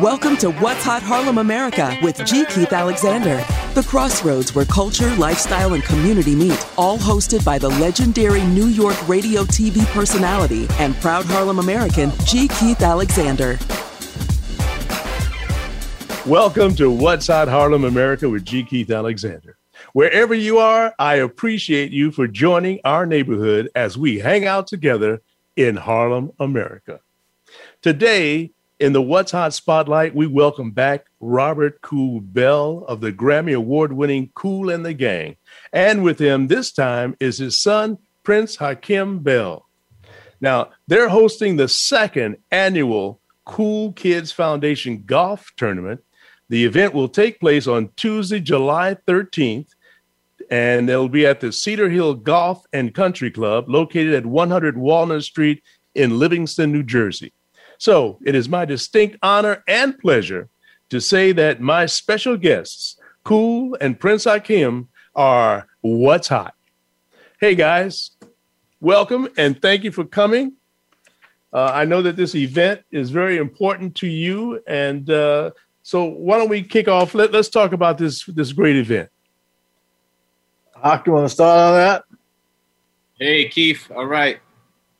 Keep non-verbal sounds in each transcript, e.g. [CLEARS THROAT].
Welcome to What's Hot Harlem America with G. Keith Alexander. The crossroads where culture, lifestyle, and community meet, all hosted by the legendary New York radio TV personality and proud Harlem American, G. Keith Alexander. Welcome to What's Hot Harlem America with G. Keith Alexander. Wherever you are, I appreciate you for joining our neighborhood as we hang out together in Harlem, America. Today, in the What's Hot Spotlight, we welcome back Robert Kool Bell of the Grammy Award winning Kool and the Gang. And with him this time is his son, Prince Hakim Bell. Now, they're hosting the second annual Cool Kids Foundation Golf Tournament. The event will take place on Tuesday, July 13th, and it'll be at the Cedar Hill Golf and Country Club located at 100 Walnut Street in Livingston, New Jersey. So it is my distinct honor and pleasure to say that my special guests, Cool and Prince Akim, are What's Hot. Hey guys, welcome and thank you for coming. Uh, I know that this event is very important to you, and uh, so why don't we kick off? Let, us talk about this this great event. Hawk, you want to start on that? Hey, Keith. All right.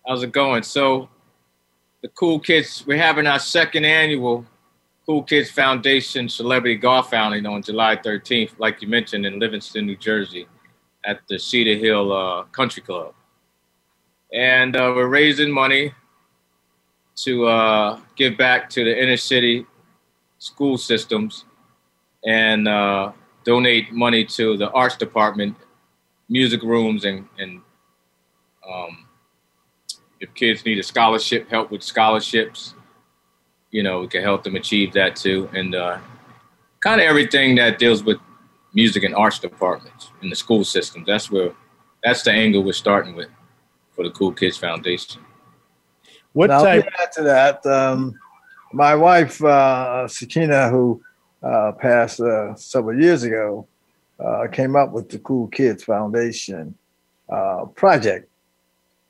How's it going? So, the Cool Kids, we're having our second annual Cool Kids Foundation Celebrity Golf Outing on July 13th, like you mentioned, in Livingston, New Jersey, at the Cedar Hill uh, Country Club. And uh, we're raising money to uh, give back to the inner city school systems and uh, donate money to the arts department, music rooms, and, and um, if kids need a scholarship, help with scholarships, you know, we can help them achieve that too. And uh, kind of everything that deals with music and arts departments in the school system. That's where, that's the angle we're starting with for the Cool Kids Foundation. What now, type? Add to that, um, my wife uh, Sakina, who uh, passed uh, several years ago, uh, came up with the Cool Kids Foundation uh, project,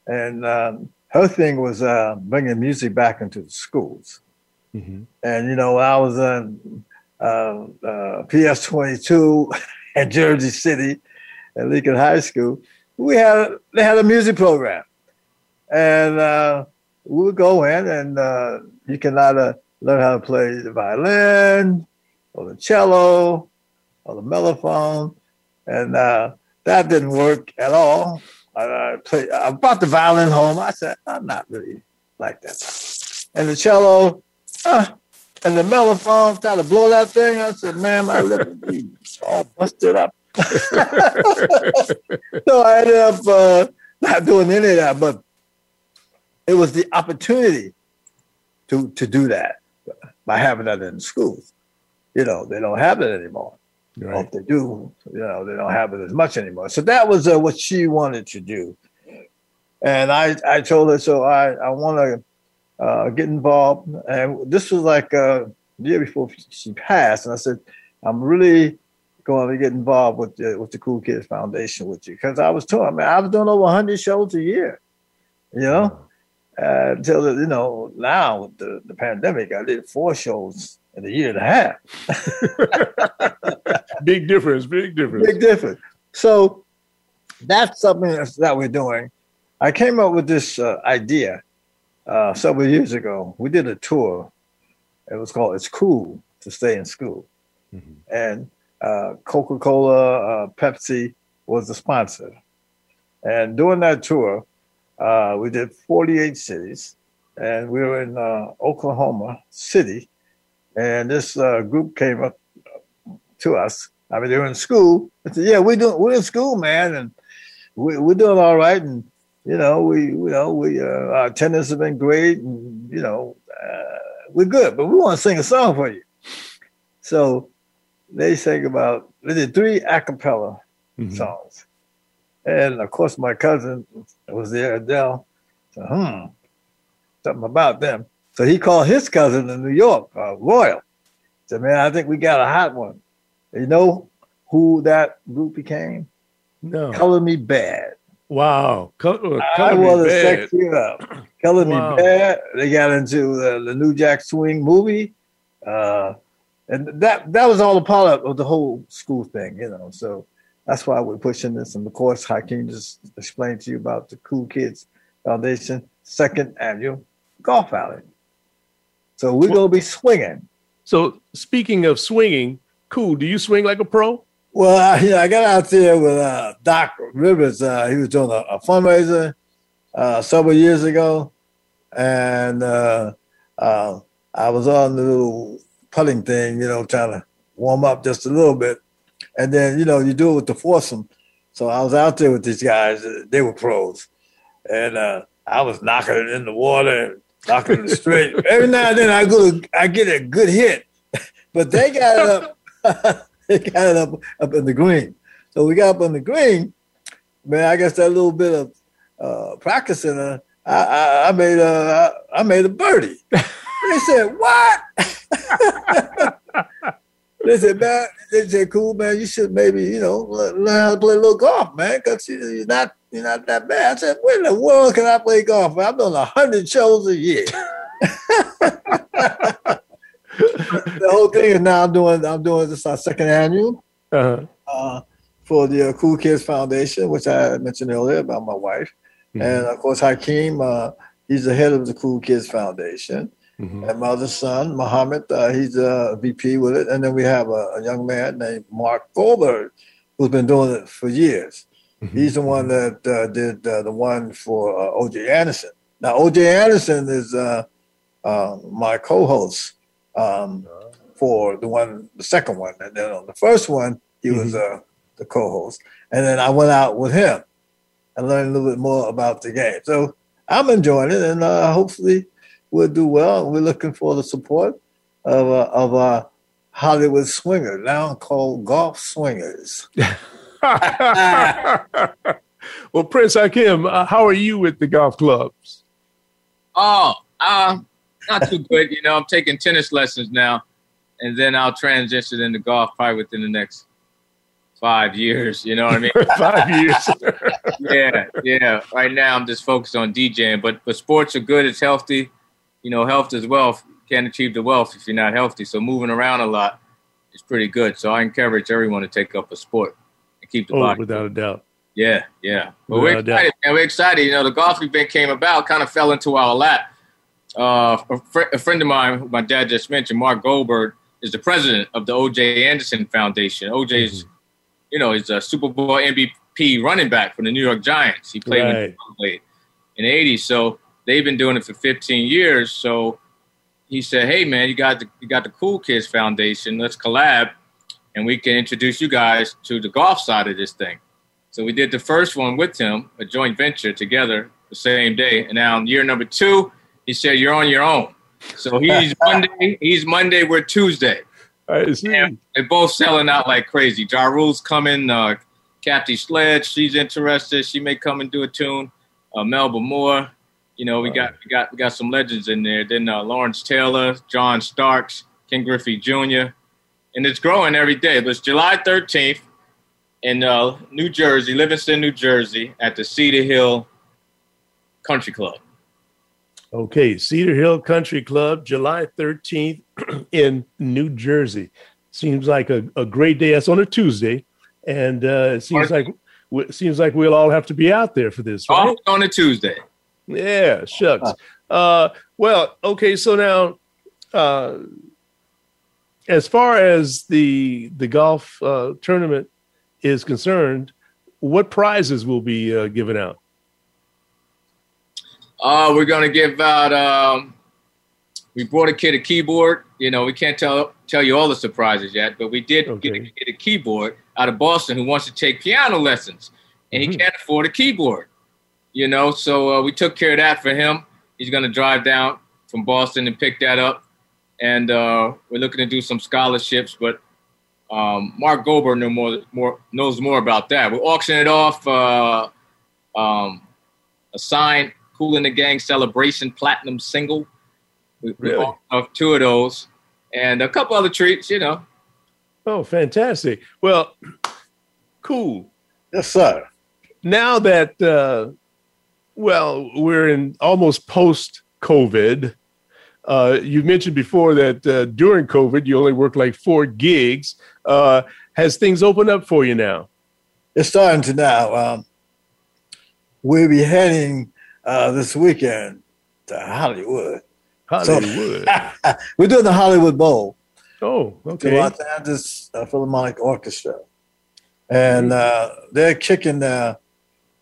and um, her thing was uh, bringing music back into the schools. Mm-hmm. And you know, I was in uh, uh, PS twenty two at [LAUGHS] Jersey City at Lincoln High School. We had they had a music program, and uh, we would go in, and uh, you can either learn how to play the violin or the cello or the mellophone, and uh, that didn't work at all. I, play, I brought the violin home. I said, I'm not really like that. And the cello, uh, and the mellophone, tried to blow that thing. I said, man, my lip is all busted up. [LAUGHS] so I ended up uh, not doing any of that, but it was the opportunity to to do that by having that in schools. You know, they don't have it anymore. Right. If they do, you know, they don't have it as much anymore. So that was uh, what she wanted to do. And I, I told her, so I, I want to uh, get involved. And this was like uh, a year before she passed. And I said, I'm really going to get involved with the, with the Kool Kids Foundation with you. Because I was told, I mean, I was doing over 100 shows a year, you know, uh, until, you know, now with the, the pandemic, I did four shows in a year and a half. [LAUGHS] big difference, big difference. Big difference. So that's something that we're doing. I came up with this uh, idea uh, several years ago. We did a tour. It was called "It's Cool to Stay in School," mm-hmm. and uh, Coca-Cola, uh, Pepsi was the sponsor. And during that tour, uh, we did 48 cities, and we were in uh, Oklahoma City, and this uh, group came up to us. I mean, they were in school. I said, "Yeah, we're doing we're in school, man, and we, we're doing all right." And you know, we you know we uh, our attendance has been great, and you know, uh, we're good. But we want to sing a song for you. So they sang about they did three a cappella mm-hmm. songs, and of course, my cousin was there, Adele. So, hmm, something about them. So he called his cousin in New York, uh, Royal. Said, "Man, I think we got a hot one." You know who that group became? No. Color Me Badd. Wow. Color, uh, color I want to sex you up. Color Wow. Me Bad. They got into the, the New Jack Swing movie. Uh, and that that was all a part of, of the whole school thing, you know. So that's why we're pushing this. And of course, Hakeem just explained to you about the Cool Kids Foundation second annual golf outing. So we're gonna be swinging. So speaking of swinging, cool. Do you swing like a pro? Well, I, you know, I got out there with uh, Doc Rivers. Uh, he was doing a, a fundraiser uh, several years ago, and uh, uh, I was on the little putting thing, you know, trying to warm up just a little bit, and then you know you do it with the foursome. So I was out there with these guys. They were pros, and uh, I was knocking it in the water, knocking it straight. Every now and then I go, I get a good hit, but they got it up. [LAUGHS] they got it up up in the green. So we got up on the green. Man, I guess that little bit of uh, practicing, uh, I, I, I made a I made a birdie. they said, "What?" [LAUGHS] they said, "Man," they said, "Cool, man. You should maybe you know le- learn how to play a little golf, man, because you're not you're not that bad." I said, "Where in the world can I play golf? I'm doing a hundred shows a year." [LAUGHS] the whole thing is now I'm doing I'm doing this our second annual Uh-huh. uh, for the uh, Cool Kids Foundation, which I mentioned earlier about my wife, Mhm. and of course Hakeem. Uh, he's the head of the Cool Kids Foundation, Mhm. and my other son Muhammad. Uh, he's a VP with it, and then we have a, a young man named Mark Goldberg, who's been doing it for years. Mhm. He's the one that uh, did uh, the one for uh, OJ Anderson. Now OJ Anderson is uh, uh, my co-host um, for the one, the second one, and then on the first one he was uh, the co-host, and then I went out with him and learned a little bit more about the game. So I'm enjoying it, and uh, hopefully we'll do well. We're looking for the support of uh, of uh, Hollywood swingers, now called golf swingers. [LAUGHS] [LAUGHS] well, Prince Hakim, uh, how are you with the golf clubs? Oh, uh, not too good. You know, I'm taking tennis lessons now, and then I'll transition into golf probably within the next five years. You know what I mean? [LAUGHS] Five years. [LAUGHS] yeah, yeah. Right now, I'm just focused on DJing, but but sports are good. It's healthy. You know, health is wealth. You can't achieve the wealth if you're not healthy. So moving around a lot is pretty good. So I encourage everyone to take up a sport keep the oh, body. without a doubt. Yeah, yeah. But Without we're excited, man. We're excited. You know, the golf event came about, kind of fell into our lap. Uh, a, fr- a friend of mine, who my dad just mentioned, Mark Goldberg, is the president of the O.J. Anderson Foundation. O.J. is, you know, he's a Super Bowl MVP running back for the New York Giants. He played Right. he played in the '80s, so they've been doing it for 15 years. So he said, "Hey, man, you got the you got the Cool Kids Foundation. Let's collab, and we can introduce you guys to the golf side of this thing." So we did the first one with him, a joint venture together the same day. And now in year number two, he said, You're on your own. So he's [LAUGHS] Monday, he's Monday, we're Tuesday. I see. And they're both selling out like crazy. Ja Rule's coming, uh, Kathy Sledge, she's interested. She may come and do a tune. Uh, Melba Moore, you know, we got we got we got some legends in there. Then uh, Lawrence Taylor, John Starks, Ken Griffey Jr. And it's growing every day. But it's July 13th in uh, New Jersey, Livingston, New Jersey, at the Cedar Hill Country Club. Okay, Cedar Hill Country Club, July 13th [CLEARS THROAT] in New Jersey. Seems like a, a great day. That's on a Tuesday. And uh, it seems like it seems like we'll all have to be out there for this, right? Off on a Tuesday. Yeah, shucks. Uh, well, okay, so now, uh, as far as the the golf uh, tournament is concerned, what prizes will be uh, given out? Uh, we're gonna give out. Um, we brought a kid a keyboard. You know, we can't tell tell you all the surprises yet, but we did get, a, get a keyboard out of Boston who wants to take piano lessons, and Mhm. he can't afford a keyboard. You know, so uh, we took care of that for him. He's gonna drive down from Boston and pick that up, and uh, we're looking to do some scholarships. But um, Mark Goldberg know more, more knows more about that. We're auctioning it off. Uh, um, a signed Kool and the Gang Celebration Platinum single. We, we Really? auctioned off two of those, and a couple other treats. You know, Oh, fantastic! Well, cool. Yes, sir. now that uh, Well, we're in almost post COVID. Uh, you mentioned before that uh, during COVID, you only worked like four gigs. Uh, has things opened up for you now? It's starting to now. Um, we'll be heading uh, this weekend to Hollywood. Hollywood. So, [LAUGHS] we're doing the Hollywood Bowl. Oh, okay. The Los Angeles uh, Philharmonic Orchestra. And uh, they're kicking the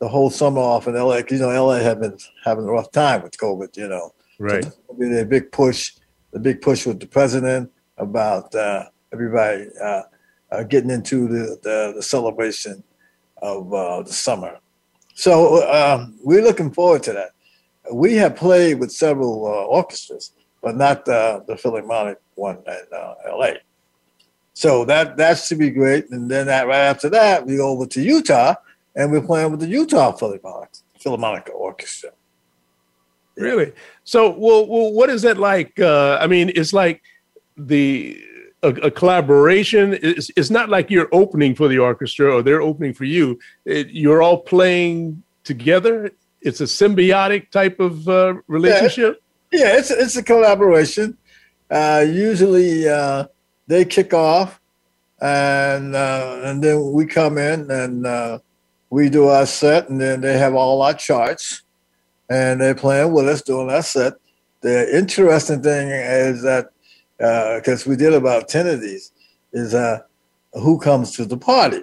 whole summer off in LA. You know, LA have been having a rough time with COVID, you know. Right. So the big push, the big push with the president about uh, everybody uh, uh, getting into the, the, the celebration of uh, the summer. So um, we're looking forward to that. We have played with several uh, orchestras, but not the Philharmonic one in uh, LA. So that that should be great. And then that, right after that, we go over to Utah, and we're playing with the Utah Philharmonic Philharmonic Orchestra. Really? So, well, well, what is that like? Uh, I mean, it's like the a, a, collaboration. It's, it's not like you're opening for the orchestra or they're opening for you. It, you're all playing together. It's a symbiotic type of uh, relationship. Yeah, yeah, it's it's a collaboration. Uh, usually, uh, they kick off, and uh, and then we come in and uh, we do our set, and then they have all our charts, and they're playing with us doing our set. The interesting thing is that because uh, we did about 10 of these, is uh, who comes to the party?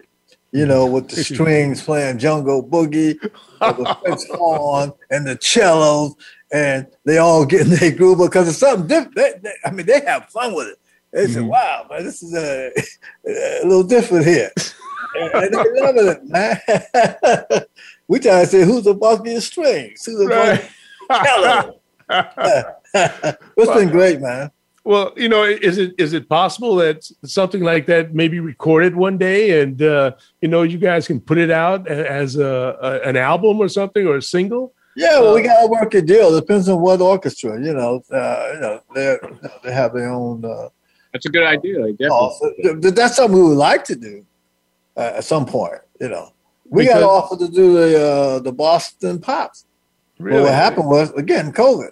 You know, [LAUGHS] with the strings playing Jungle Boogie, the French [LAUGHS] horn, and the cellos, and they all get in their groove because it's something different. They, they, I mean, they have fun with it. They mm-hmm. say, wow, man, this is a, [LAUGHS] a little different here. and they love it, man. We try to say, who's the boss of strings? Who's the right. boss cello? it's been great, man. Well, you know, is it is it possible that something like that may be recorded one day, and uh, you know, you guys can put it out as a, a an album or something or a single? Yeah, well, uh, we got to work a deal. Depends on what orchestra. You know, uh, you know, they they have their own. Uh, that's a good idea. Definitely. That's something we would like to do uh, at some point. You know, we because, got offered to do the uh, the Boston Pops. Really? But what happened was again COVID.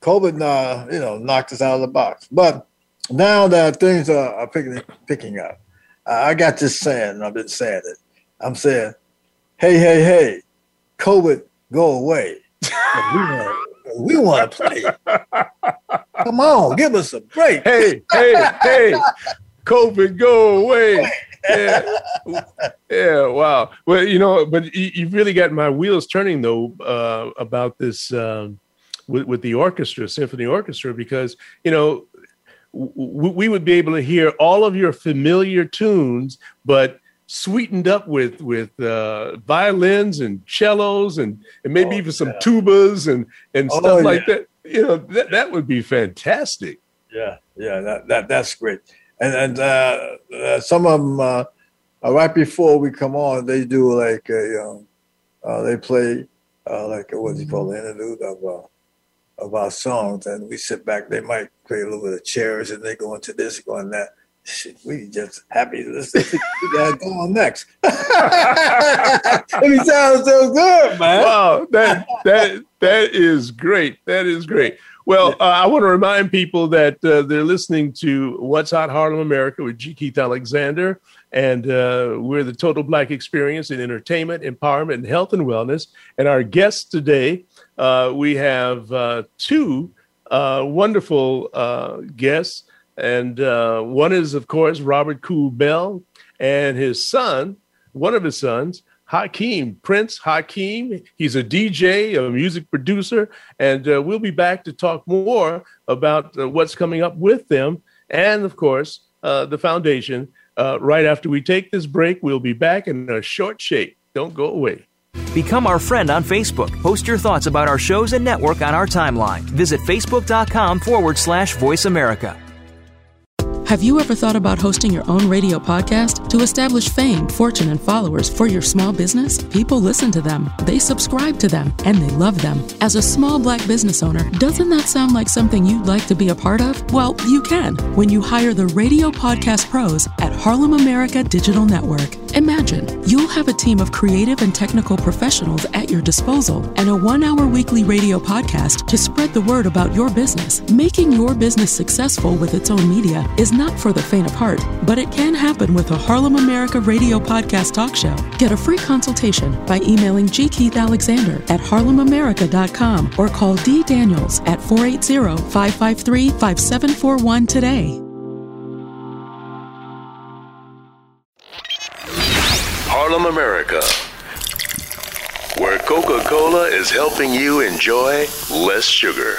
COVID, uh, you know, knocked us out of the box. But now that things are, are picking picking up, I got this saying. I've been saying it. I'm saying, "Hey, hey, hey, COVID, go away. we want to play. Come on, give us a break. Hey, hey, hey, [LAUGHS] COVID, go away." Yeah. yeah, wow. Well, you know, but you, have really got my wheels turning though uh, about this um, with, with the orchestra, symphony orchestra, because you know w- we would be able to hear all of your familiar tunes, but sweetened up with with uh, violins and cellos and, and maybe oh, even some yeah. tubas and and oh, stuff like that. You know that that would be fantastic. Yeah, yeah, that, that that's great. And and uh, uh, some of them uh, right before we come on, they do like a, um, uh, they play uh, like a, what do you call the interlude of of our songs, and we sit back. They might play a little bit of chairs, and they go into this, go on that. Shit, we just happy to listen. we gotta go on next. [LAUGHS] it sounds so good, man. Wow, that that that is great. That is great. Well, uh, I want to remind people that uh, they're listening to What's Hot Harlem America with G. Keith Alexander, and uh, we're the total black experience in entertainment, empowerment, and health and wellness. And our guests today uh, we have uh, two uh, wonderful uh, guests, and uh, one is, of course, Robert Kool Bell and his son, one of his sons, Hakeem, Prince Hakeem. He's a DJ, a music producer, and uh, we'll be back to talk more about uh, what's coming up with them, and of course, uh, the foundation. Uh, right after we take this break, we'll be back in a short shake. Don't go away. Become our friend on Facebook. Post your thoughts about our shows and network on our timeline. Visit facebook.com forward slash voice America. Have you ever thought about hosting your own radio podcast to establish fame, fortune, and followers for your small business? People listen to them, they subscribe to them, and they love them. As a small black business owner, doesn't that sound like something you'd like to be a part of? Well, you can when you hire the radio podcast pros at Harlem America Digital Network. Imagine you'll have a team of creative and technical professionals at your disposal and a one hour weekly radio podcast to spread the word about your business. Making your business successful with its own media is not for the faint of heart, but it can happen with a Harlem America radio podcast talk show. Get a free consultation by emailing G. Keith Alexander at harlemamerica.com or call D. Daniels at 480 553 5741 today. Harlem, America, where Coca Cola is helping you enjoy less sugar.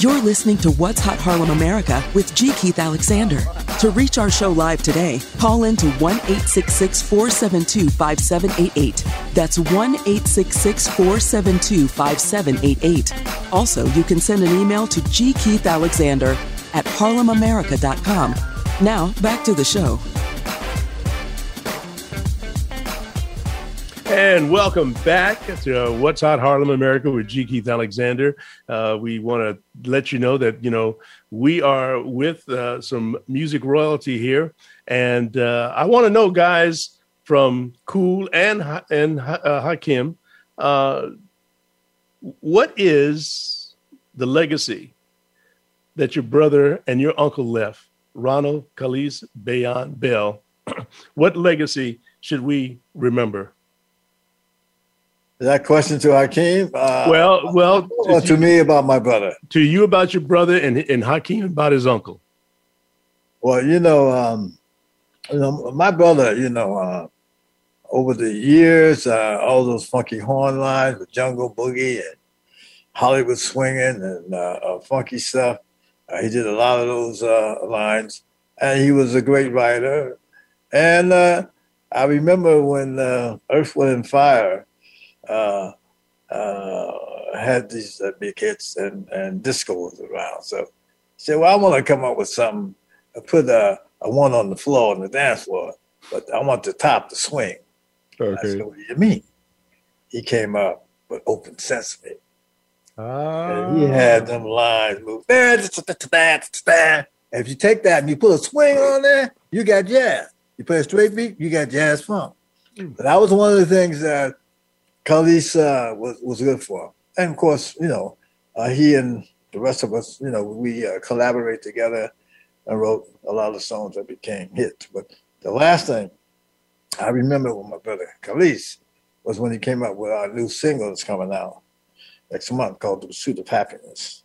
You're listening to What's Hot Harlem America with G. Keith Alexander. To reach our show live today, call in to 1 866 472 5788. That's 1 866 472 5788. Also, you can send an email to gkeithalexander at harlemamerica.com. Now, back to the show. And welcome back to What's Hot Harlem America with G. Keith Alexander. Uh, we want to let you know that, you know, we are with uh, some music royalty here. And uh, I want to know, guys, from Cool and, and uh, Hakim, uh, what is the legacy that your brother and your uncle left, Ronald Khalis Bayyan Bell? [CLEARS THROAT] what legacy should we remember? That question to Hakeem? Uh, well, well, to, to me about my brother. To you about your brother, and and Hakeem about his uncle. Well, you know, um, you know, my brother. You know, uh, over the years, uh, all those funky horn lines, the Jungle Boogie and Hollywood swinging and uh, uh, funky stuff. Uh, he did a lot of those lines, and he was a great writer. And I remember when Earth, Wind, and Fire uh, uh, had these uh, big hits and, and disco was around. So he said, well, I want to come up with something. I put a, a one on the floor on the dance floor, but I want the top to swing. Okay. I said, what do you mean? He came up with Open Sesame. Ah. And he had them lines move. That if you take that and you put a swing on there, you got jazz. You play a straight beat, you got jazz funk. Mm. But that was one of the things that Khalis uh, was was good for him. And of course, you know, uh, he and the rest of us, you know, we uh, collaborate together and wrote a lot of songs that became hits. But the last thing I remember with my brother Khalis was when he came up with our new single that's coming out next month called The Pursuit of Happiness.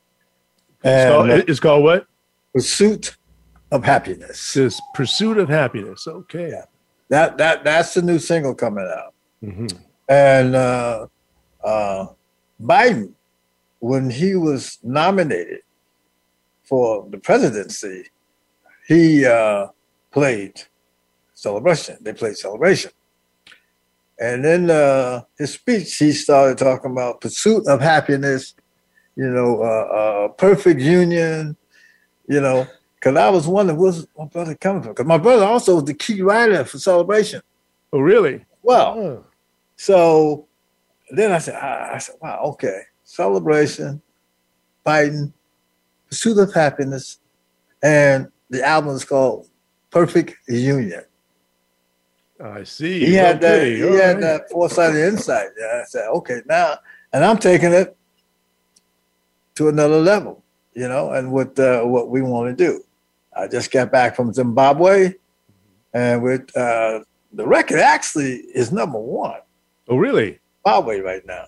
And it's called, it's called what? Pursuit of Happiness. This Pursuit of Happiness. Okay. Yeah. That that that's the new single coming out. Mm-hmm. And uh, uh, Biden, when he was nominated for the presidency, he uh, played celebration. They played celebration. And then uh, his speech, he started talking about pursuit of happiness, you know, uh, uh, perfect union, you know, because I was wondering where's my brother coming from? Because my brother also was the key writer for celebration. Oh, really? Well, oh. So then I said, I said, wow, okay, celebration, Biden, pursuit of happiness, and the album is called Perfect Union. I see. He had okay. that. He All had right. that foresight and insight. Yeah, I said, okay, now, and I'm taking it to another level, you know, and with uh, what we want to do. I just got back from Zimbabwe, and with uh, the record actually is number one. Oh, really? Zimbabwe right now.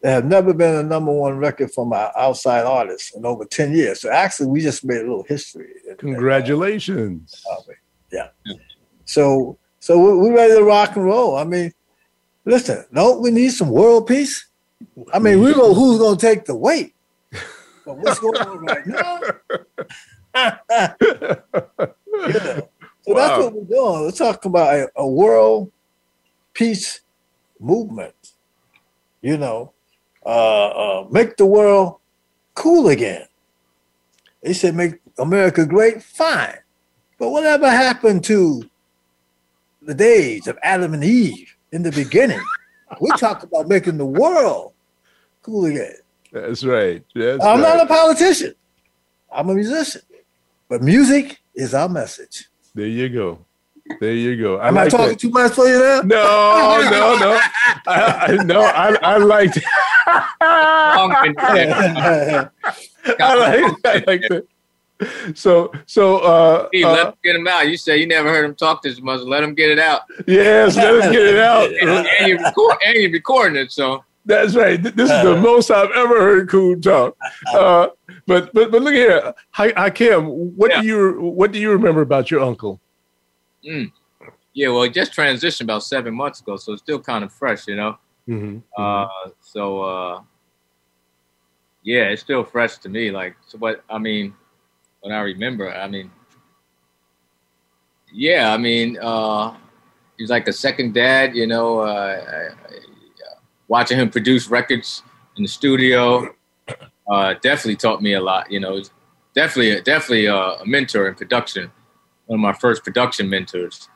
There have never been a number one record from an outside artist in over 10 years. So actually, we just made a little history. Congratulations. yeah. So, so we're ready to rock and roll. I mean, listen, don't we need some world peace? I mean, we know who's going to take the weight. [LAUGHS] But what's going on right now? [LAUGHS] So wow. that's what we're doing. We're talking about a, a world peace movement. You know, uh, uh, make the world cool again. They said make America great, fine. But whatever happened to the days of Adam and Eve in the beginning? we [LAUGHS] talk about making the world cool again. That's right. That's I'm right. not a politician. I'm a musician. But music is our message. There you go. There you go. I Am like I talking that. too much for you now? No, no, no. I, I, no, I, I liked. [LAUGHS] I like, I like that. So, so uh, hey, let uh, him get him out. You say you never heard him talk this much. Let him get it out. Yes, let him get it out. [LAUGHS] and, and, you're record, and you're recording it, so. That's right. This is the most I've ever heard Cool talk. Uh, but but but look here, Hakim. What yeah. do you what do you remember about your uncle? Mm. Yeah, well, he just transitioned about seven months ago, so it's still kind of fresh, you know. Mm-hmm. Uh, so uh, yeah, it's still fresh to me. Like, so what? I mean, when I remember, I mean, yeah, I mean, uh, he's like a second dad, you know. Uh, I, I, uh, watching him produce records in the studio uh, definitely taught me a lot. You know, definitely, definitely a mentor in production one of my first production mentors.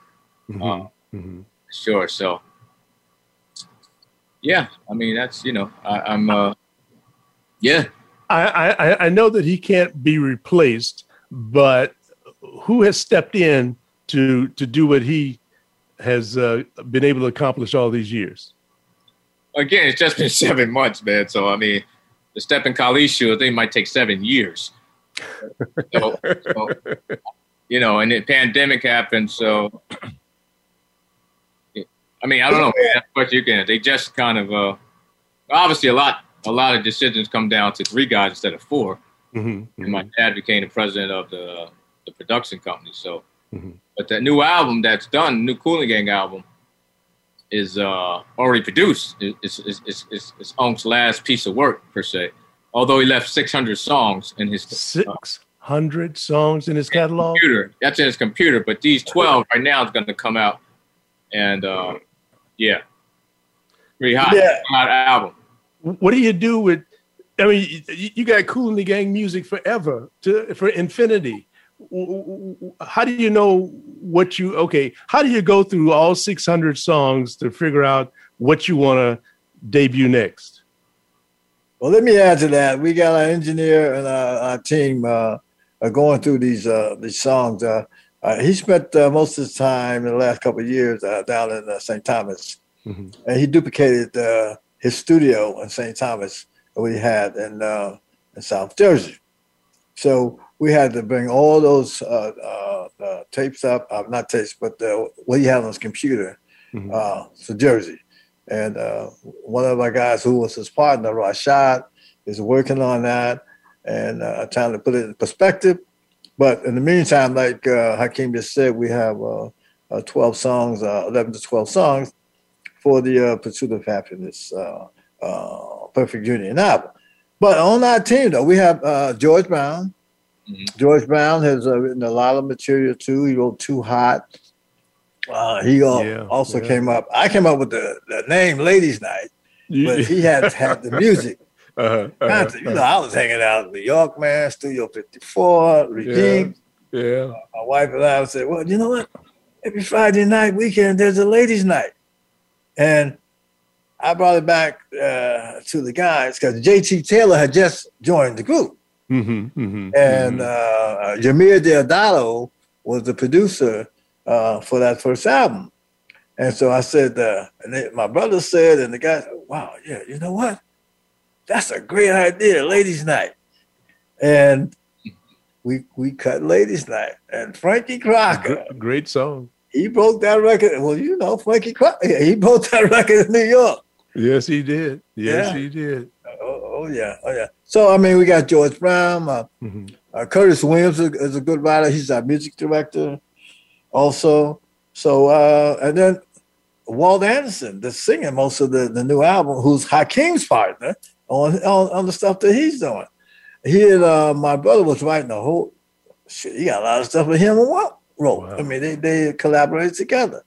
Mm-hmm. Um, mm-hmm. Sure. So, yeah, I mean, that's, you know, I, am uh, yeah. I, I, I know that he can't be replaced, but who has stepped in to, to do what he has uh, been able to accomplish all these years? Again, it's just been [LAUGHS] seven months, man. So, I mean, the step in Kali's shoe, I think might take seven years. [LAUGHS] so, so you know, and the pandemic happened, so I mean, I don't know what you can. They just kind of uh, obviously a lot a lot of decisions come down to three guys instead of 4 mm-hmm, mm-hmm. And my dad became the president of the the production company. So, mm-hmm. but that new album that's done, new Cooling Gang album, is uh, already produced. It's, it's, it's, it's, it's Unc's last piece of work per se. Although he left 600 songs in his six hundred songs in his catalog. Computer. That's in his computer, but these twelve right now is going to come out, and uh, yeah, pretty hot, yeah. hot album. What do you do with? I mean, you got Kool and the Gang music forever to for infinity. How do you know what you okay? How do you go through all six hundred songs to figure out what you want to debut next? Well, let me add to that. We got our engineer and our, our team. Uh, uh, going through these uh, these songs. Uh, uh he spent uh, most of his time in the last couple of years uh, down in St. Thomas, mm-hmm. and he duplicated his studio in St. Thomas that we had in in South Jersey. So we had to bring all those tapes up, not tapes, but what he had on his computer mm-hmm. to Jersey. And one of our guys who was his partner, Rashad, is working on that and uh, trying to put it in perspective. But in the meantime, like uh, Hakim just said, we have uh, uh 12 songs, uh, 11 to 12 songs for the uh, Pursuit of Happiness Perfect Union album. But on our team, though, we have George Brown. Mm-hmm. George Brown has written a lot of material too. He wrote Too Hot. he yeah, also yeah. came up. I came up with the, the name Ladies Night, but he had had the music. Uh-huh, uh-huh, you know, I was hanging out in New York, man, Studio 54, Redeem. Yeah. yeah. Uh, my wife and I would say, well, you know what? Every Friday night, weekend, there's a ladies' night. And I brought it back uh, to the guys because JT Taylor had just joined the group. Mm-hmm, mm-hmm, and mm-hmm. Uh, Eumir Deodato was the producer uh, for that first album. And so I said, uh, and they, my brother said, and the guy, wow, yeah, you know what? That's a great idea, ladies' night. And we we cut ladies' night. And Frankie Crocker, great song. He broke that record. Well, you know, Frankie Crocker, he [LAUGHS] broke that record in New York. Yes, he did. Yes, yeah. he did. Oh, oh, yeah, oh yeah. So I mean, we got George Brown. Uh, mm-hmm. uh, Curtis Williams is a good writer. He's our music director, also. So uh, and then Walt Anderson, the singer most of the, the new album, who's Hakim's partner on, on, on the stuff that he's doing. He and uh, my brother was writing a whole shit, you got a lot of stuff with him and what wrote. Wow. I mean, they they collaborate together.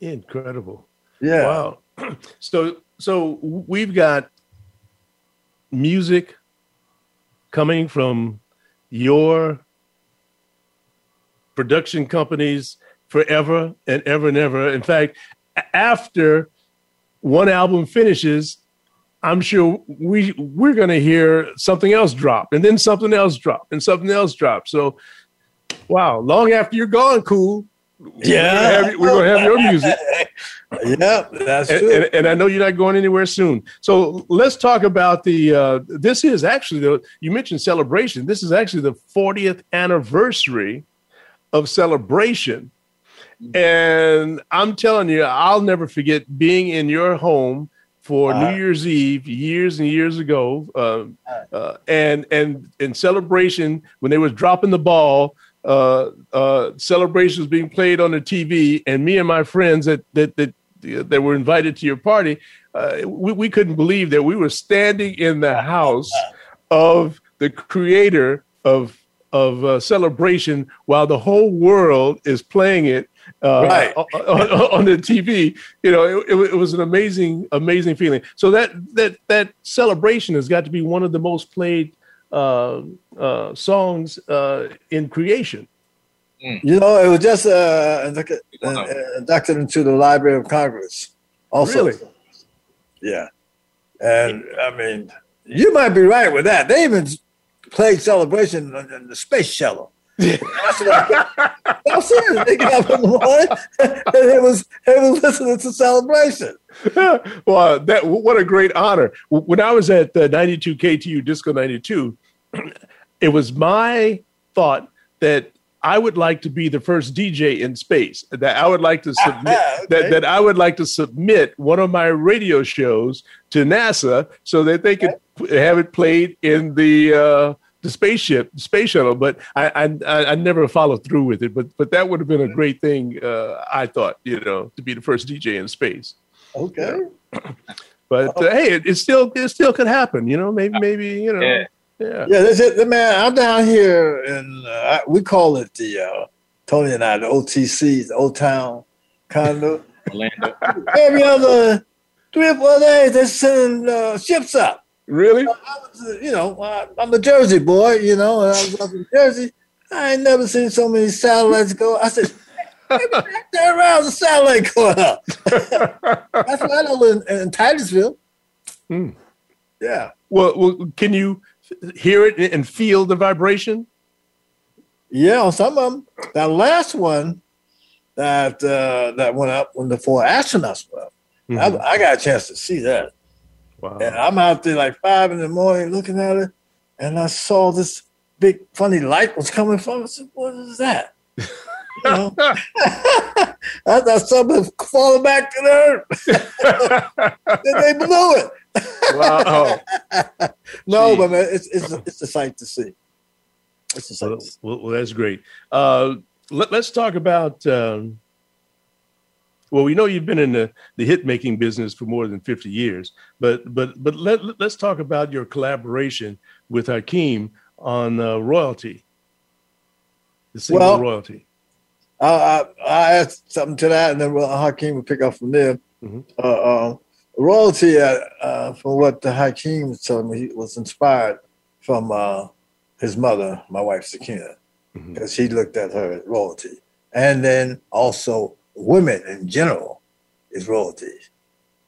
Incredible. Yeah. Wow. [CLEARS THROAT] So so we've got music coming from your production companies forever and ever and ever. In fact, after one album finishes, I'm sure we we're going to hear something else drop, and then something else drop, and something else drop. So, wow! Long after you're gone, cool. Yeah, we're going to have, your music. [LAUGHS] yeah, that's and, true. And, and, I know you're not going anywhere soon. So let's talk about the. Uh, this is actually the. You mentioned celebration. This is actually the 40th anniversary of celebration, and I'm telling you, I'll never forget being in your home for uh, New Year's Eve years and years ago, uh, uh, and and in celebration when they was dropping the ball, uh, uh, celebrations being played on the TV, and me and my friends that that that that were invited to your party, uh, we, we couldn't believe that we were standing in the house of the creator of of celebration while the whole world is playing it uh, right. [LAUGHS] on, on, the TV. You know, it, it, was an amazing, amazing feeling. So that that that celebration has got to be one of the most played uh, uh, songs uh, in creation. Mm. You know, it was just uh, inducted into the Library of Congress. Also, really? yeah, and I mean, you might be right with that. They even played celebration in the space shuttle. I'm serious. They got up in the morning and it was it was listening to celebration. well, that what a great honor. When I was at the 92 KTU Disco 92, [CLEARS THROAT] it was my thought that I would like to be the first DJ in space. That I would like to ah, submit ah, okay. that, that I would like to submit one of my radio shows to NASA so that they could okay. have it played in the uh, the spaceship, the space shuttle, but I, I I never followed through with it. But but that would have been a great thing. Uh, I thought, you know, to be the first DJ in space. Okay. [CLEARS THROAT] but uh, hey, it, it, still it still could happen. You know, maybe maybe you know. Yeah. Yeah. Yeah. That's it, man. I'm down here, and uh, we call it the uh, Tony and I the OTC, the Old Town condo. Orlando. [LAUGHS] Every other three or four days, they're sending uh, ships up. Really? I was, you know, I'm a Jersey boy, you know, and I was up in Jersey. I ain't never seen so many satellites go. I said, there around the satellite going up. [LAUGHS] That's what I know in, in Titusville. Hmm. Yeah. Well, well, can you hear it and feel the vibration? Yeah, on some of them. That last one that uh, that went up when the four astronauts went up, mm-hmm. I, I got a chance to see that. Wow. And I'm out there like five in the morning looking at it, and I saw this big funny light was coming from. I said, "What is that?" you know, [LAUGHS] I thought something falling back to the earth. [LAUGHS] then they blew it. Wow. [LAUGHS] no, Jeez. but man, it's it's a, it's a sight to see. It's a sight. Well, well, well that's great. Uh, let, us talk about. Um, well, we know you've been in the, the hit making business for more than 50 years, but but but let, let us talk about your collaboration with Hakeem on uh, royalty. The single well, royalty. I, I, I add something to that, and then Hakeem will pick up from there. Mm-hmm. Uh, uh, royalty, uh, uh, from what the Hakeem was telling me, was inspired from uh, his mother, my wife Sakina, because mm-hmm. he looked at her as royalty, and then also women in general is royalty.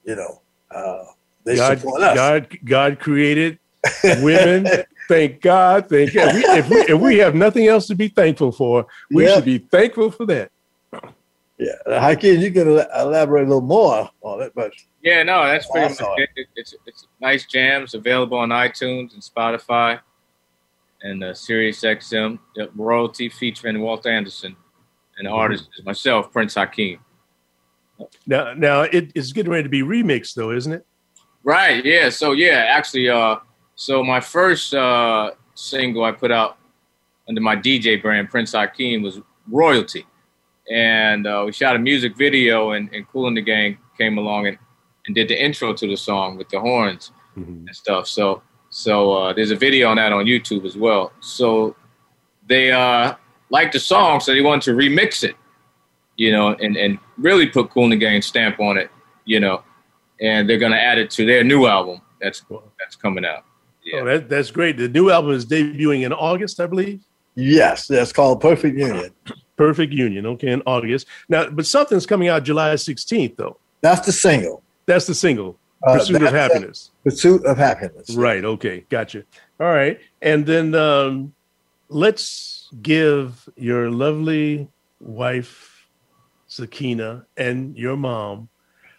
You know, uh, they God, support us. God, God created [LAUGHS] women. thank God. Thank God. We, if, we, if we have nothing else to be thankful for, we yep. should be thankful for that. Yeah, Hakeem, you can elaborate a little more on it, but yeah, no, that's pretty much it. it. It's it's nice jams available on iTunes and Spotify, and uh, Sirius XM. Royalty featuring Walt Anderson and the mm-hmm. artist is myself, Prince Hakeem. Now, now it is getting ready to be remixed, though, isn't it? Right. Yeah. So yeah, actually, uh, so my first uh, single I put out under my DJ brand, Prince Hakeem, was Royalty, and uh, we shot a music video, and, and Kool and the Gang came along and, and did the intro to the song with the horns mm-hmm. and stuff. So so uh, there's a video on that on YouTube as well. So they uh, liked the song, so they wanted to remix it, you know, and, and really put Kool and the Gang stamp on it, you know, and they're gonna add it to their new album that's that's coming out. Yeah. Oh, that, that's great. The new album is debuting in August, I believe. Yes, that's called Perfect Union. [CLEARS THROAT] Perfect Union. Okay, in August. Now, but something's coming out July 16th, though. That's the single. That's the single. Uh, Pursuit of Happiness. Pursuit of Happiness. Right. Okay. Gotcha. All right. And then um, let's give your lovely wife, Sakina, and your mom,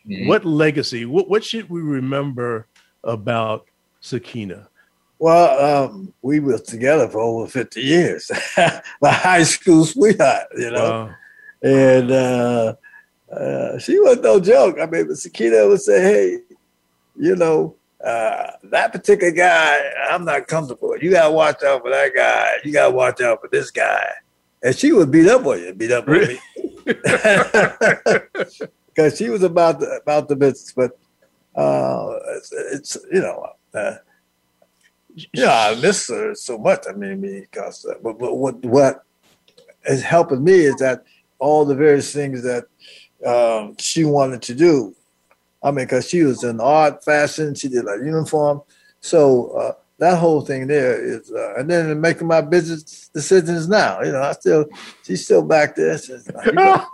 mm-hmm. what legacy, what, what should we remember about Sakina? Well, um, we were together for over 50 years. [LAUGHS] My high school sweetheart, you know. Wow. And uh, uh, she was no joke. I mean, Sakina would say, hey, you know, uh, that particular guy, I'm not comfortable with. You got to watch out for that guy. You got to watch out for this guy. And she would beat up with you, beat up with me. Because [LAUGHS] she was about the, about the business. But uh, it's, it's, you know, uh, yeah, I miss her so much. I mean, because uh, but, but what what is helping me is that all the various things that um, she wanted to do. I mean, because she was in art, fashion, she did a uniform, so uh, that whole thing there is, uh, and then making my business decisions now. You know, I still, she's still back there. She's, [LAUGHS] you know,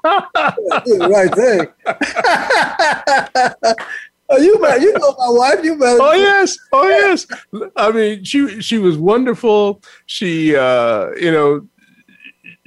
right thing. [LAUGHS] Oh, you met, you know my wife. You met. Oh yes, oh yes. I mean, she she was wonderful. She, uh, you know,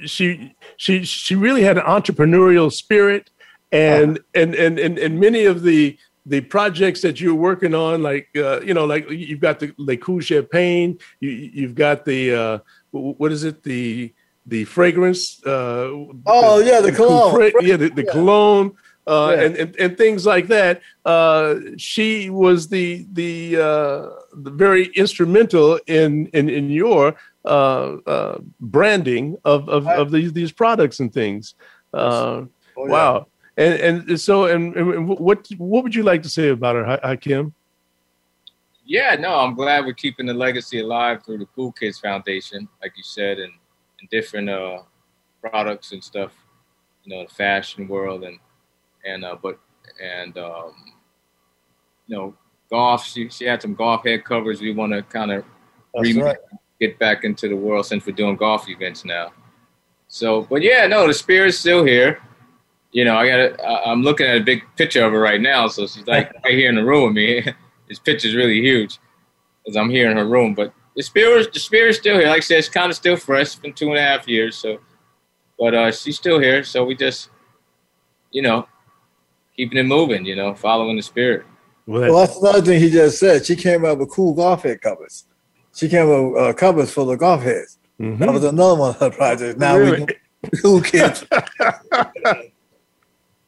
she she she really had an entrepreneurial spirit, and and, and and and many of the the projects that you're working on, like uh, you know, like you've got the Le Cool Champagne, you you've got the uh, what is it the the fragrance? Uh, oh the, yeah, the, the cologne. Fra- yeah, the, the yeah. cologne uh, yeah. and, and, and things like that. Uh, she was the the, uh, the very instrumental in in, in your uh, uh, branding of of, of these these products and things. Uh, oh, yeah. And and so and, and, what what would you like to say about her, Hakim? Yeah, no, I'm glad we're keeping the legacy alive through the Kool Kids Foundation, like you said, and, and different products and stuff, you know, the fashion world and and uh, but and um, you know golf. She she had some golf head covers. We want to kind of right. get back into the world since we're doing golf events now. So, but yeah, no, the spirit's still here. You know, I got. I'm looking at a big picture of her right now, so she's like [LAUGHS] right here in the room with me. [LAUGHS] this picture's really huge, as I'm here in her room. But the spirit, the spirit's still here. Like I said, it's kind of still fresh. It's been two and a half years, so. But uh, she's still here, so we just, you know, keeping it moving, you know, following the spirit. Well, that's, well, that's another thing he just said. She came up with cool golf head covers. She came up with uh, covers full of golf heads. Mm-hmm. That was another one of her projects. Now really? [LAUGHS] we cool kids.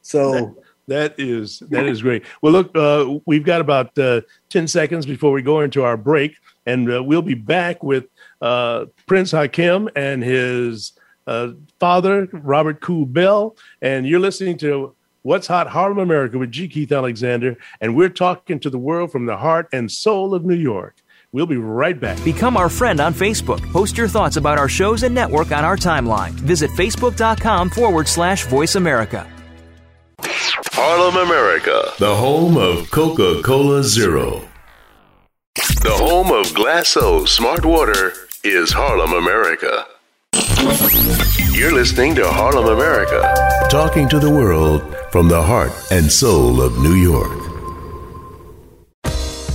So that, that is that is great. Well, look, uh, we've got about uh, ten seconds before we go into our break, and uh, we'll be back with uh, Prince Hakim and his uh, father, Robert Kool Bell, and you're listening to What's Hot Harlem America with G. Keith Alexander, and we're talking to the world from the heart and soul of New York. We'll be right back. Become our friend on Facebook. Post your thoughts about our shows and network on our timeline. Visit facebook.com forward slash voice America. Harlem America, the home of Coca Cola Zero. The home of Glacéau Smart Water is Harlem America. You're listening to Harlem America, talking to the world from the heart and soul of New York.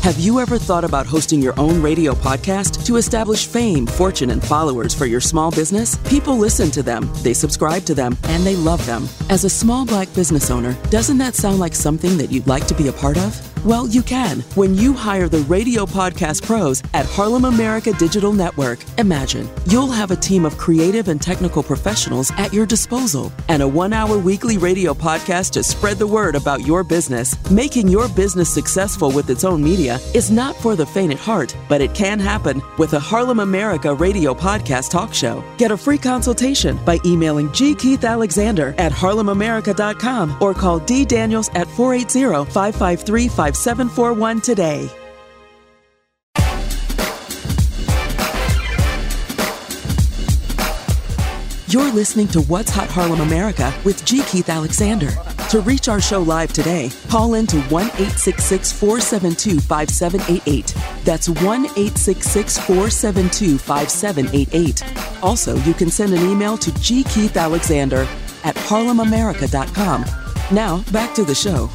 Have you ever thought about hosting your own radio podcast to establish fame, fortune, and followers for your small business? People listen to them, they subscribe to them, and they love them. As a small black business owner, doesn't that sound like something that you'd like to be a part of? Well, you can when you hire the radio podcast pros at Harlem America Digital Network. Imagine you'll have a team of creative and technical professionals at your disposal and a one hour weekly radio podcast to spread the word about your business. Making your business successful with its own media is not for the faint at heart, but it can happen with a Harlem America radio podcast talk show. Get a free consultation by emailing G. Keith Alexander at harlemamerica.com or call D. Daniels at 480 553 5741 today. You're listening to What's Hot Harlem America with G. Keith Alexander. To reach our show live today, call in to 1 866 472 5788. That's 1 866 472 5788. Also, you can send an email to gkeithalexander at harlemamerica.com. Now, back to the show.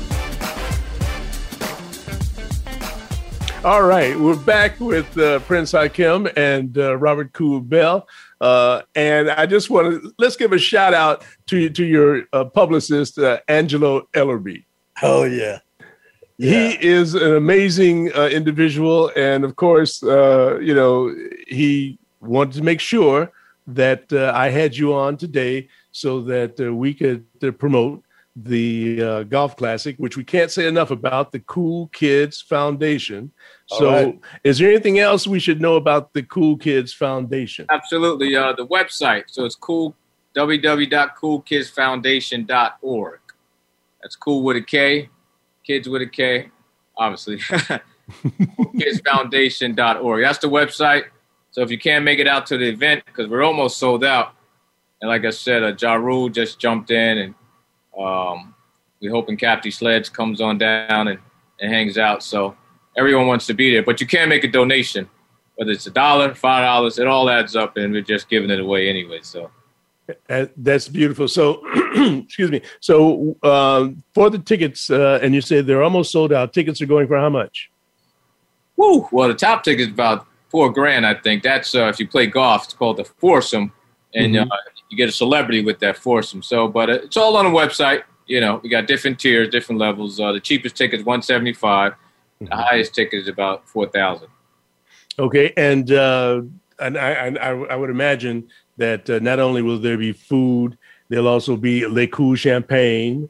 All right, we're back with uh, Prince Hakim and uh, Robert Kool Bell. Uh, and I just want to let's give a shout out to to your uh, publicist uh, Angelo Ellerby. Oh yeah. yeah. He is an amazing uh, individual, and of course, you know, he wanted to make sure that I had you on today so that we could promote the uh, golf classic, which we can't say enough about, the Kool Kids Foundation. So, right. is there anything else we should know about the Kool Kids Foundation? Absolutely. Uh, the website. So it's cool www.koolkidsfoundation.org. That's cool with a K, kids with a K, obviously. [LAUGHS] koolkidsfoundation.org. That's the website. So if you can't make it out to the event, because we're almost sold out, and like I said, uh, Ja Rule just jumped in and um, we hoping Captain Sledge comes on down and, and hangs out. So everyone wants to be there, but you can make a donation, whether it's a dollar, five dollars, it all adds up, and we're just giving it away anyway. So that's beautiful. So, [CLEARS THROAT] excuse me. So um, for the tickets, uh, and you said they're almost sold out. Tickets are going for how much? Woo! Well, the top ticket is about four grand, I think. That's uh, if you play golf. It's called the foursome, and mm-hmm. uh, you get a celebrity with that foursome. So, but uh, it's all on the website. You know, we got different tiers, different levels. Uh, the cheapest ticket is one seventy five. Mm-hmm. The highest ticket is about four thousand. Okay, and uh, and I, I, I would imagine that uh, not only will there be food, there'll also be Le Cool champagne,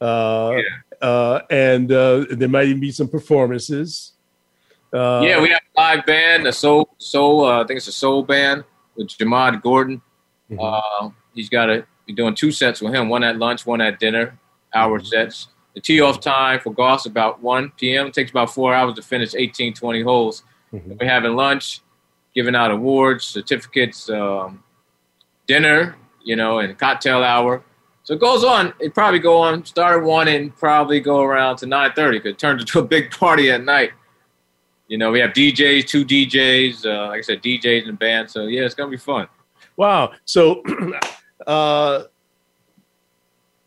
uh, yeah. uh, and uh, there might even be some performances. Uh, yeah, we have a live band, a soul soul. Uh, I think it's a soul band with Jamad Gordon. Mm-hmm. Uh, he's got to be doing two sets with him, one at lunch, one at dinner, hour mm-hmm. sets. The tee off time for golf is about 1 p.m. It takes about four hours to finish 18, 20 holes. Mm-hmm. We're having lunch, giving out awards, certificates, um, dinner, you know, and cocktail hour. So it goes on. It probably go on, start at 1 and probably go around to 9.30 because it turns [LAUGHS] into a big party at night. You know, we have DJs, two DJs, uh, like I said, DJs and the band. So, yeah, it's going to be fun. Wow. So [CLEARS THROAT] uh,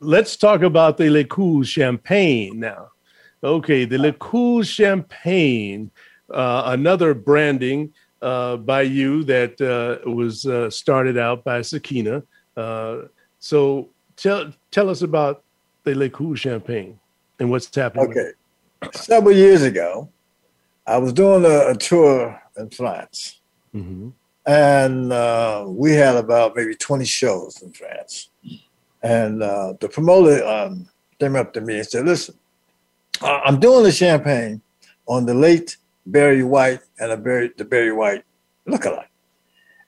let's talk about the Le Cool champagne now. Okay, the Le Cool champagne, uh, another branding uh, by you that uh, was uh, started out by Sakina. Uh, so tell tell us about the Le Cool champagne and what's happening. Okay, several years ago, I was doing a, a tour in France. Mm-hmm and uh, we had about maybe 20 shows in France. And uh, the promoter um, came up to me and said, "Listen, I'm doing the champagne on the late Barry White and a Barry, the Barry White lookalike,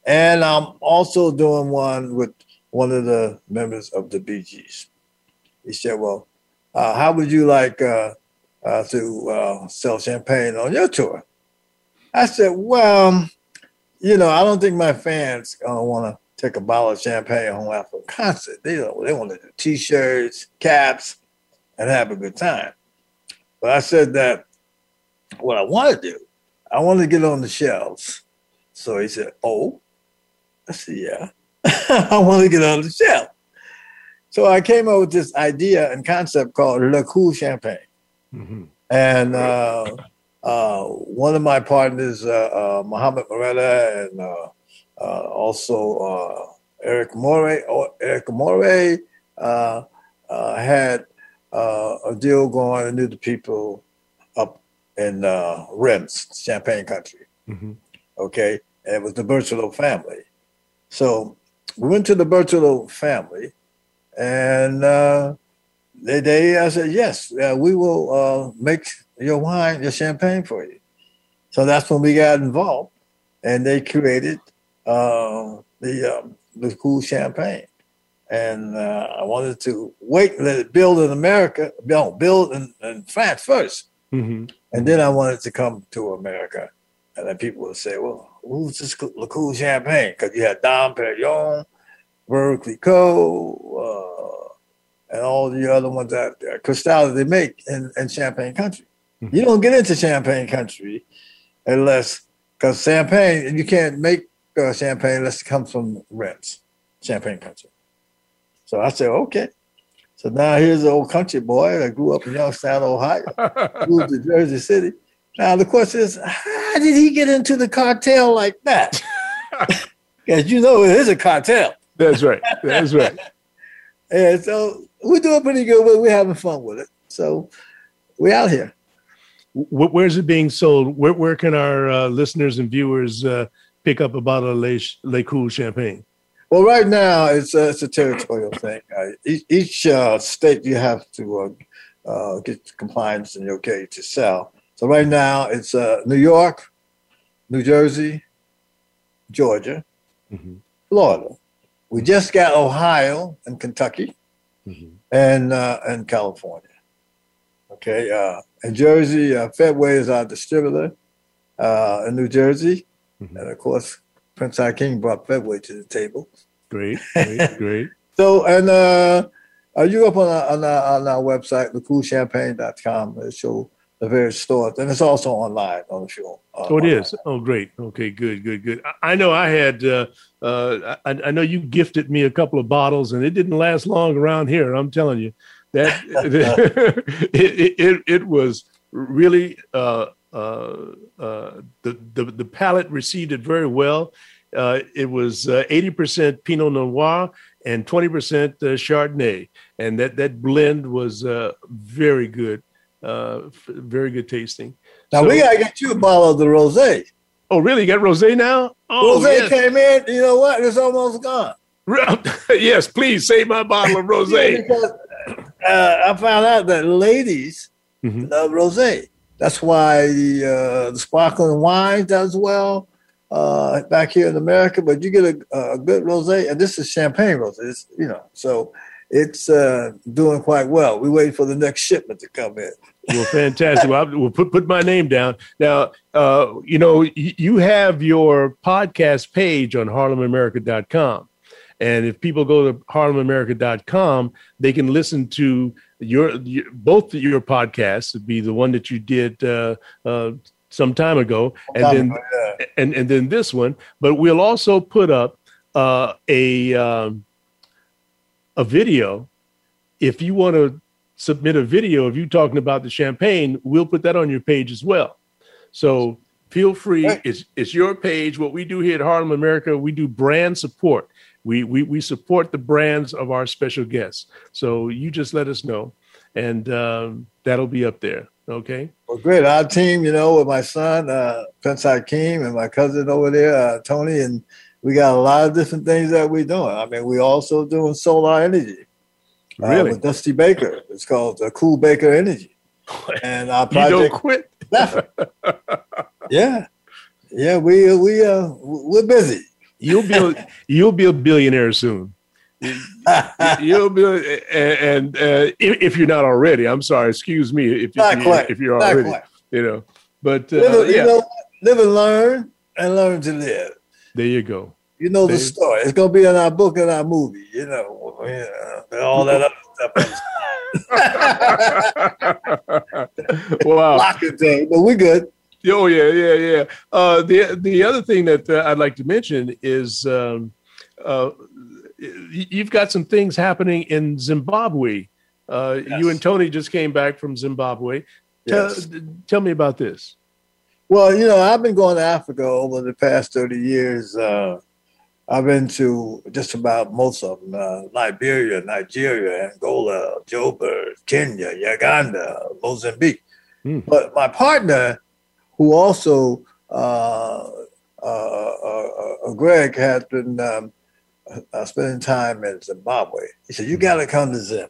and I'm also doing one with one of the members of the Gees." He said, "Well, uh, how would you like uh, uh, to uh, sell champagne on your tour?" I said, "Well." you know, I don't think my fans gonna want to take a bottle of champagne home after a concert. They they want to do t-shirts, caps, and have a good time. But I said that what I want to do, I want to get on the shelves. So he said, "Oh," I said, "Yeah, [LAUGHS] I want to get on the shelf." So I came up with this idea and concept called Le Cool Champagne, mm-hmm. and. Uh, uh, one of my partners, uh, uh, Muhammad Moretta, and uh, also uh, Eric Moray. Oh, Eric Moray had a deal going and knew the people up in uh, Reims, Champagne country. Mm-hmm. Okay, and it was the Berthelot family. So we went to the Berthelot family, and they, they I said, yes, we will make your wine, your champagne for you. So that's when we got involved, and they created uh, the um, the cool champagne. And uh, I wanted to wait and let it build in America, no, build in, in France 1st mm-hmm. and then I wanted to come to America. And then people would say, "Well, who's this cool champagne?" Because you had Dom Perignon, Veuve Clicquot, uh, and all the other ones that uh, Cristal that they make in, in Champagne country. Mm-hmm. You don't get into Champagne country unless, because Champagne, you can't make uh, champagne unless it comes from Reims, Champagne country. So I said, okay. So now here's the old country boy that grew up in Youngstown, Ohio, [LAUGHS] moved to Jersey City. Now the question is, how did he get into the cartel like that? [LAUGHS] Because you know it is a cartel. That's right. That's right. [LAUGHS] and so we're doing pretty good, but we're having fun with it. So we're out here. Where's it being sold? Where, where can our uh, listeners and viewers uh, pick up a bottle of Le, Le Cool champagne? Well, right now it's a, it's a territorial thing. Uh, each, each uh, state you have to uh, uh, get compliance and you're okay to sell. So right now it's New York, New Jersey, Georgia, mm-hmm. Florida. We just got Ohio and Kentucky, mm-hmm. and uh, and California. Okay, uh, in Jersey, uh, Fedway is our distributor. Uh, in New Jersey, mm-hmm. and of course, Prince Hakeem brought Fedway to the table. Great, [LAUGHS] great, great. so, and uh, are you up on our, on our, on our website, lecoolchampagne.com? It show the various stores, and it's also online on the show. Uh, oh, it is. Oh, great. Okay, good, good, good. I, I know I had. Uh, uh, I, I, know you gifted me a couple of bottles, and it didn't last long around here. I'm telling you that [LAUGHS] it, it, it was really uh, the, the the palate received it very well. it was 80% Pinot Noir and 20% Chardonnay, and that that blend was very good uh, very good tasting. Now so, we gotta get you a bottle of the rosé. Oh, really? You got rosé now? Oh, rosé yes. came in. You know what? It's almost gone. [LAUGHS] yes, please save my bottle of [LAUGHS] rosé. because, uh, I found out that ladies mm-hmm. love rosé. That's why the, uh, the sparkling wine does well uh, back here in America. But you get a, a good rosé, and this is champagne rosé. You know, so it's uh, doing quite well. We waiting for the next shipment to come in. Well, fantastic. well, we'll put put my name down now. Uh, you know, you have your podcast page on HarlemAmerica.com. And if people go to HarlemAmerica.com, they can listen to your, your both your podcasts. Would be the one that you did uh, uh, some time ago, and then ago, yeah. and and then this one. But we'll also put up uh, a um, a video. If you want to submit a video of you talking about the champagne, we'll put that on your page as well. So feel free. It's it's your page. What we do here at Harlem America, we do brand support. We we we support the brands of our special guests. So you just let us know, and um, that'll be up there. Okay. Well, great. Our team, you know, with my son uh, Prince Hakeem and my cousin over there, uh, Tony, and we got a lot of different things that we're doing. I mean, we also doing solar energy. Uh, really? With Dusty Baker. It's called the Cool Baker Energy. And our project. You don't quit. [LAUGHS] yeah, yeah. We we uh we're busy. You'll be [LAUGHS] you'll be a billionaire soon. you'll be and uh, if, you're not already. I'm sorry. Excuse me if, if, you, if you're already. You know, but uh, live, yeah. you know, live and learn and learn to live. There you go. You know the story. It's gonna be in our book and our movie. You know, yeah, all that other stuff. [LAUGHS] [LAUGHS] wow, lock it down. But we're good. Oh yeah, yeah, yeah. Uh, the the other thing that uh, I'd like to mention is um, uh, you've got some things happening in Zimbabwe. Uh, yes. You and Tony just came back from Zimbabwe. Yes. Tell, tell me about this. Well, you know, I've been going to Africa over the past 30 years. Uh, I've been to just about most of them uh, Liberia, Nigeria, Angola, Joburg, Kenya, Uganda, Mozambique. Mm. But my partner, who also, uh, uh, uh, Greg, had been um, uh, spending time in Zimbabwe. He said, You got to come to Zim.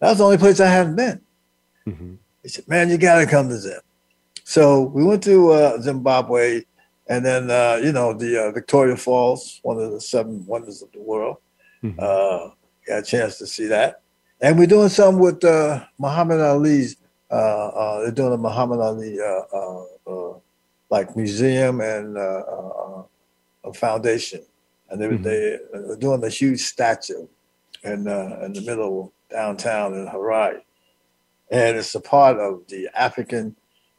That's the only place I haven't been. Mm-hmm. He said, Man, you got to come to Zim. So we went to Zimbabwe and then uh, you know the uh, Victoria Falls, one of the seven wonders of the world. Mm-hmm. Uh, got a chance to see that, and we're doing some with uh, Muhammad Ali's. Uh, uh, they're doing a Muhammad Ali like museum and a foundation and they, mm-hmm. they were doing a huge statue in uh, in the middle of downtown in Harare, and it's a part of the African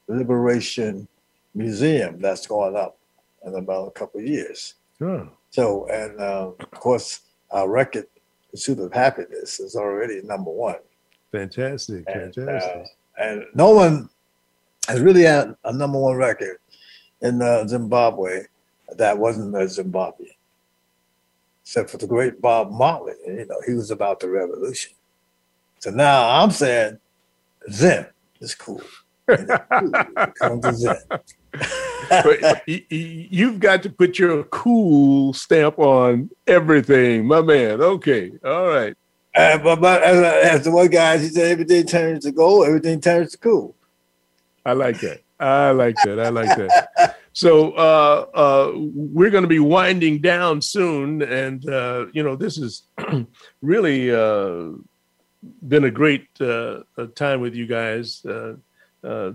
Liberation Museum that's going up in about a couple of years. Sure. So, and uh, of course, our record, Pursuit of Happiness, is already number one. Fantastic, and, fantastic. Uh, and no one has really had a number one record in uh, Zimbabwe that wasn't a Zimbabwean, except for the great Bob Marley. You know, he was about the revolution. So now I'm saying Zim is cool. [LAUGHS] Come but you've got to put your cool stamp on everything, my man. Okay, all right. Uh, but, but as, as the one guy, he said, everything turns to gold, everything turns to cool. I like that. I like that. I like that. So uh, uh, we're going to be winding down soon, and uh, you know this has [CLEARS THROAT] really uh, been a great uh, time with you guys uh,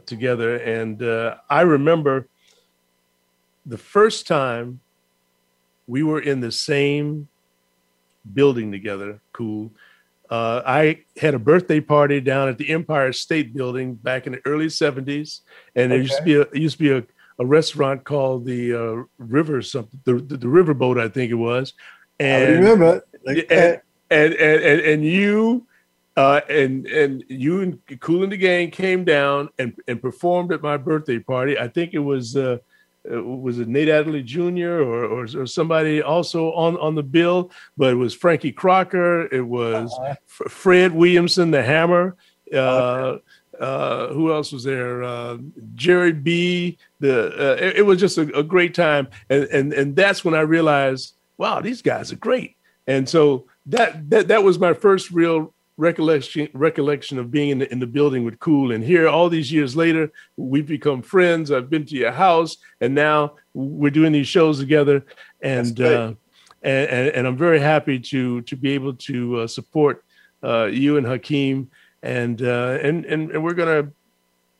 together. And I remember the first time we were in the same building together. Cool. Uh, I had a birthday party down at the Empire State Building back in the early '70s, and there used to be a used to be a, a restaurant called the uh, River something, the, the, the Riverboat, I think it was. And, I remember. Like, and, and, and, and, and you uh, and and you and Kool and the Gang came down and, and performed at my birthday party. I think it was uh, was it Nate Adderley Jr. Or, or, or somebody also on on the bill, but it was Frankie Crocker. It was uh-huh. F- Fred Williamson, the Hammer. Uh, okay. Uh, who else was there? Uh, Jerry B. The uh, it, it, was just a, a, great time, and and and that's when I realized, wow, these guys are great. And so that that that was my first real recollection recollection of being in the, in the building with Kool. And here, all these years later, we've become friends. I've been to your house, and now we're doing these shows together. And uh, and, and, and, I'm very happy to to be able to uh, support uh, you and Hakeem. And uh, and and and we're gonna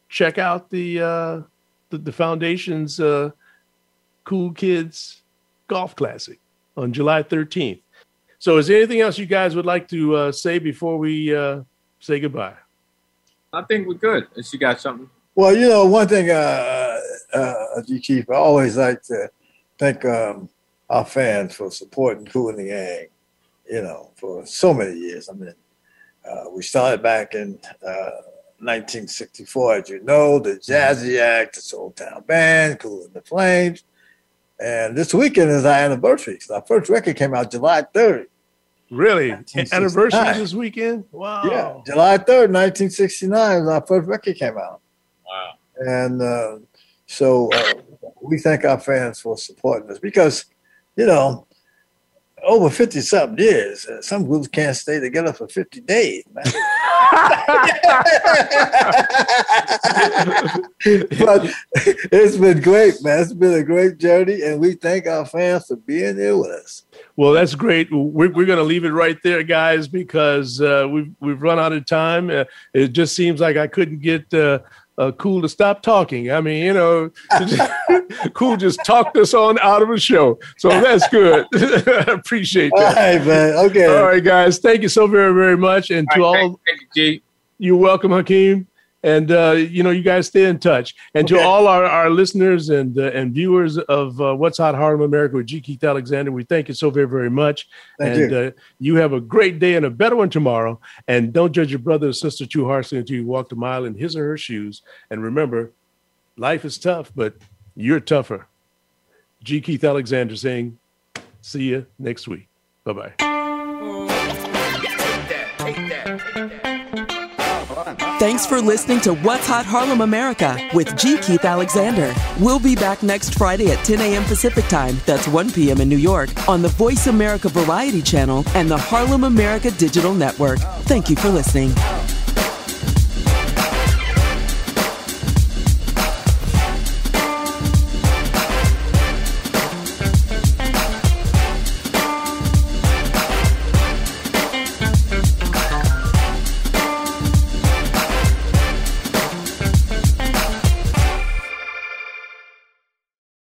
check out the uh, the, the foundation's uh, Kool Kids Golf Classic on July 13th. So, is there anything else you guys would like to uh, say before we uh, say goodbye? I think we're good. If you got something. Well, you know, one thing, uh, uh, G. Keith, I always like to thank um, our fans for supporting Kool and the Gang, you know, for so many years. I mean, uh, we started back in uh, 1964, as you know, the Jazziacs, the Soul Town Band, Kool and the Flames. And this weekend is our anniversary. So our first record came out July 3rd. Really? Anniversary this weekend? Wow. Yeah. July 3rd, 1969 our first record came out. Wow. And uh, so uh, we thank our fans for supporting us because, you know, over 50 something years, uh, some groups can't stay together for 50 days, man. [LAUGHS] [LAUGHS] but it's been great, man. It's been a great journey, and we thank our fans for being there with us. Well, that's great. We're, we're going to leave it right there, guys, because uh, we've we've run out of time. Uh, it just seems like I couldn't get uh, Kool to stop talking. I mean, you know, [LAUGHS] Kool just talked us on out of a show. So that's good. [LAUGHS] I appreciate that. All right, man. Okay. All right, guys. Thank you so very, very much. And to all, all you, you're welcome, Hakeem. And uh, you know, you guys stay in touch. And okay. to all our, our listeners and uh, and viewers of uh, What's Hot Harlem America with G. Keith Alexander, we thank you so very very much. Thank and you. Uh, you have a great day and a better one tomorrow. And don't judge your brother or sister too harshly until you walk a mile in his or her shoes. And remember, life is tough, but you're tougher. G. Keith Alexander saying, "See you next week. Bye bye." Thanks for listening to What's Hot Harlem America with G. Keith Alexander. We'll be back next Friday at 10 a.m. Pacific Time, that's 1 p.m. in New York, on the Voice America Variety Channel and the Harlem America Digital Network. Thank you for listening.